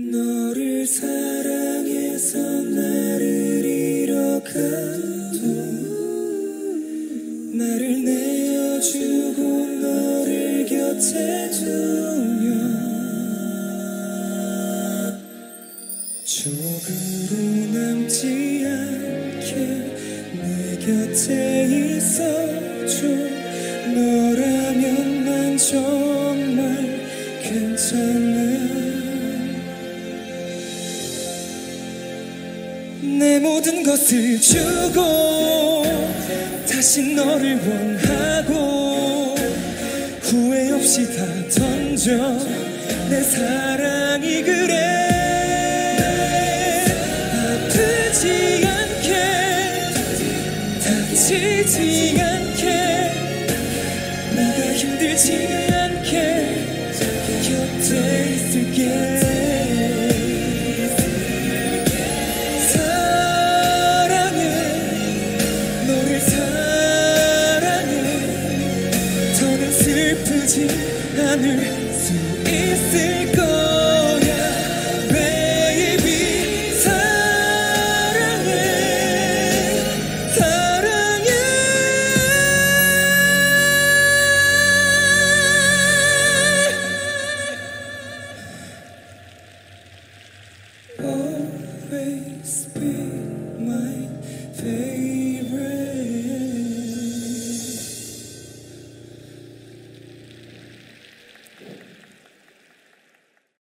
너를 사랑해서 나를 잃어가도 나를 내어주고 너를 곁에 두면 조금도 남지 않게 내 곁에 있어줘. 너 내 모든 것을 주고 다시 너를 원하고 후회 없이 다 던져 내 사랑이 그래. 아프지 않게 다치지 않게 내가 힘들지 않게 곁에 있을게 슬프지 않을 수 있을 거야 baby. 사랑해 사랑해. Always be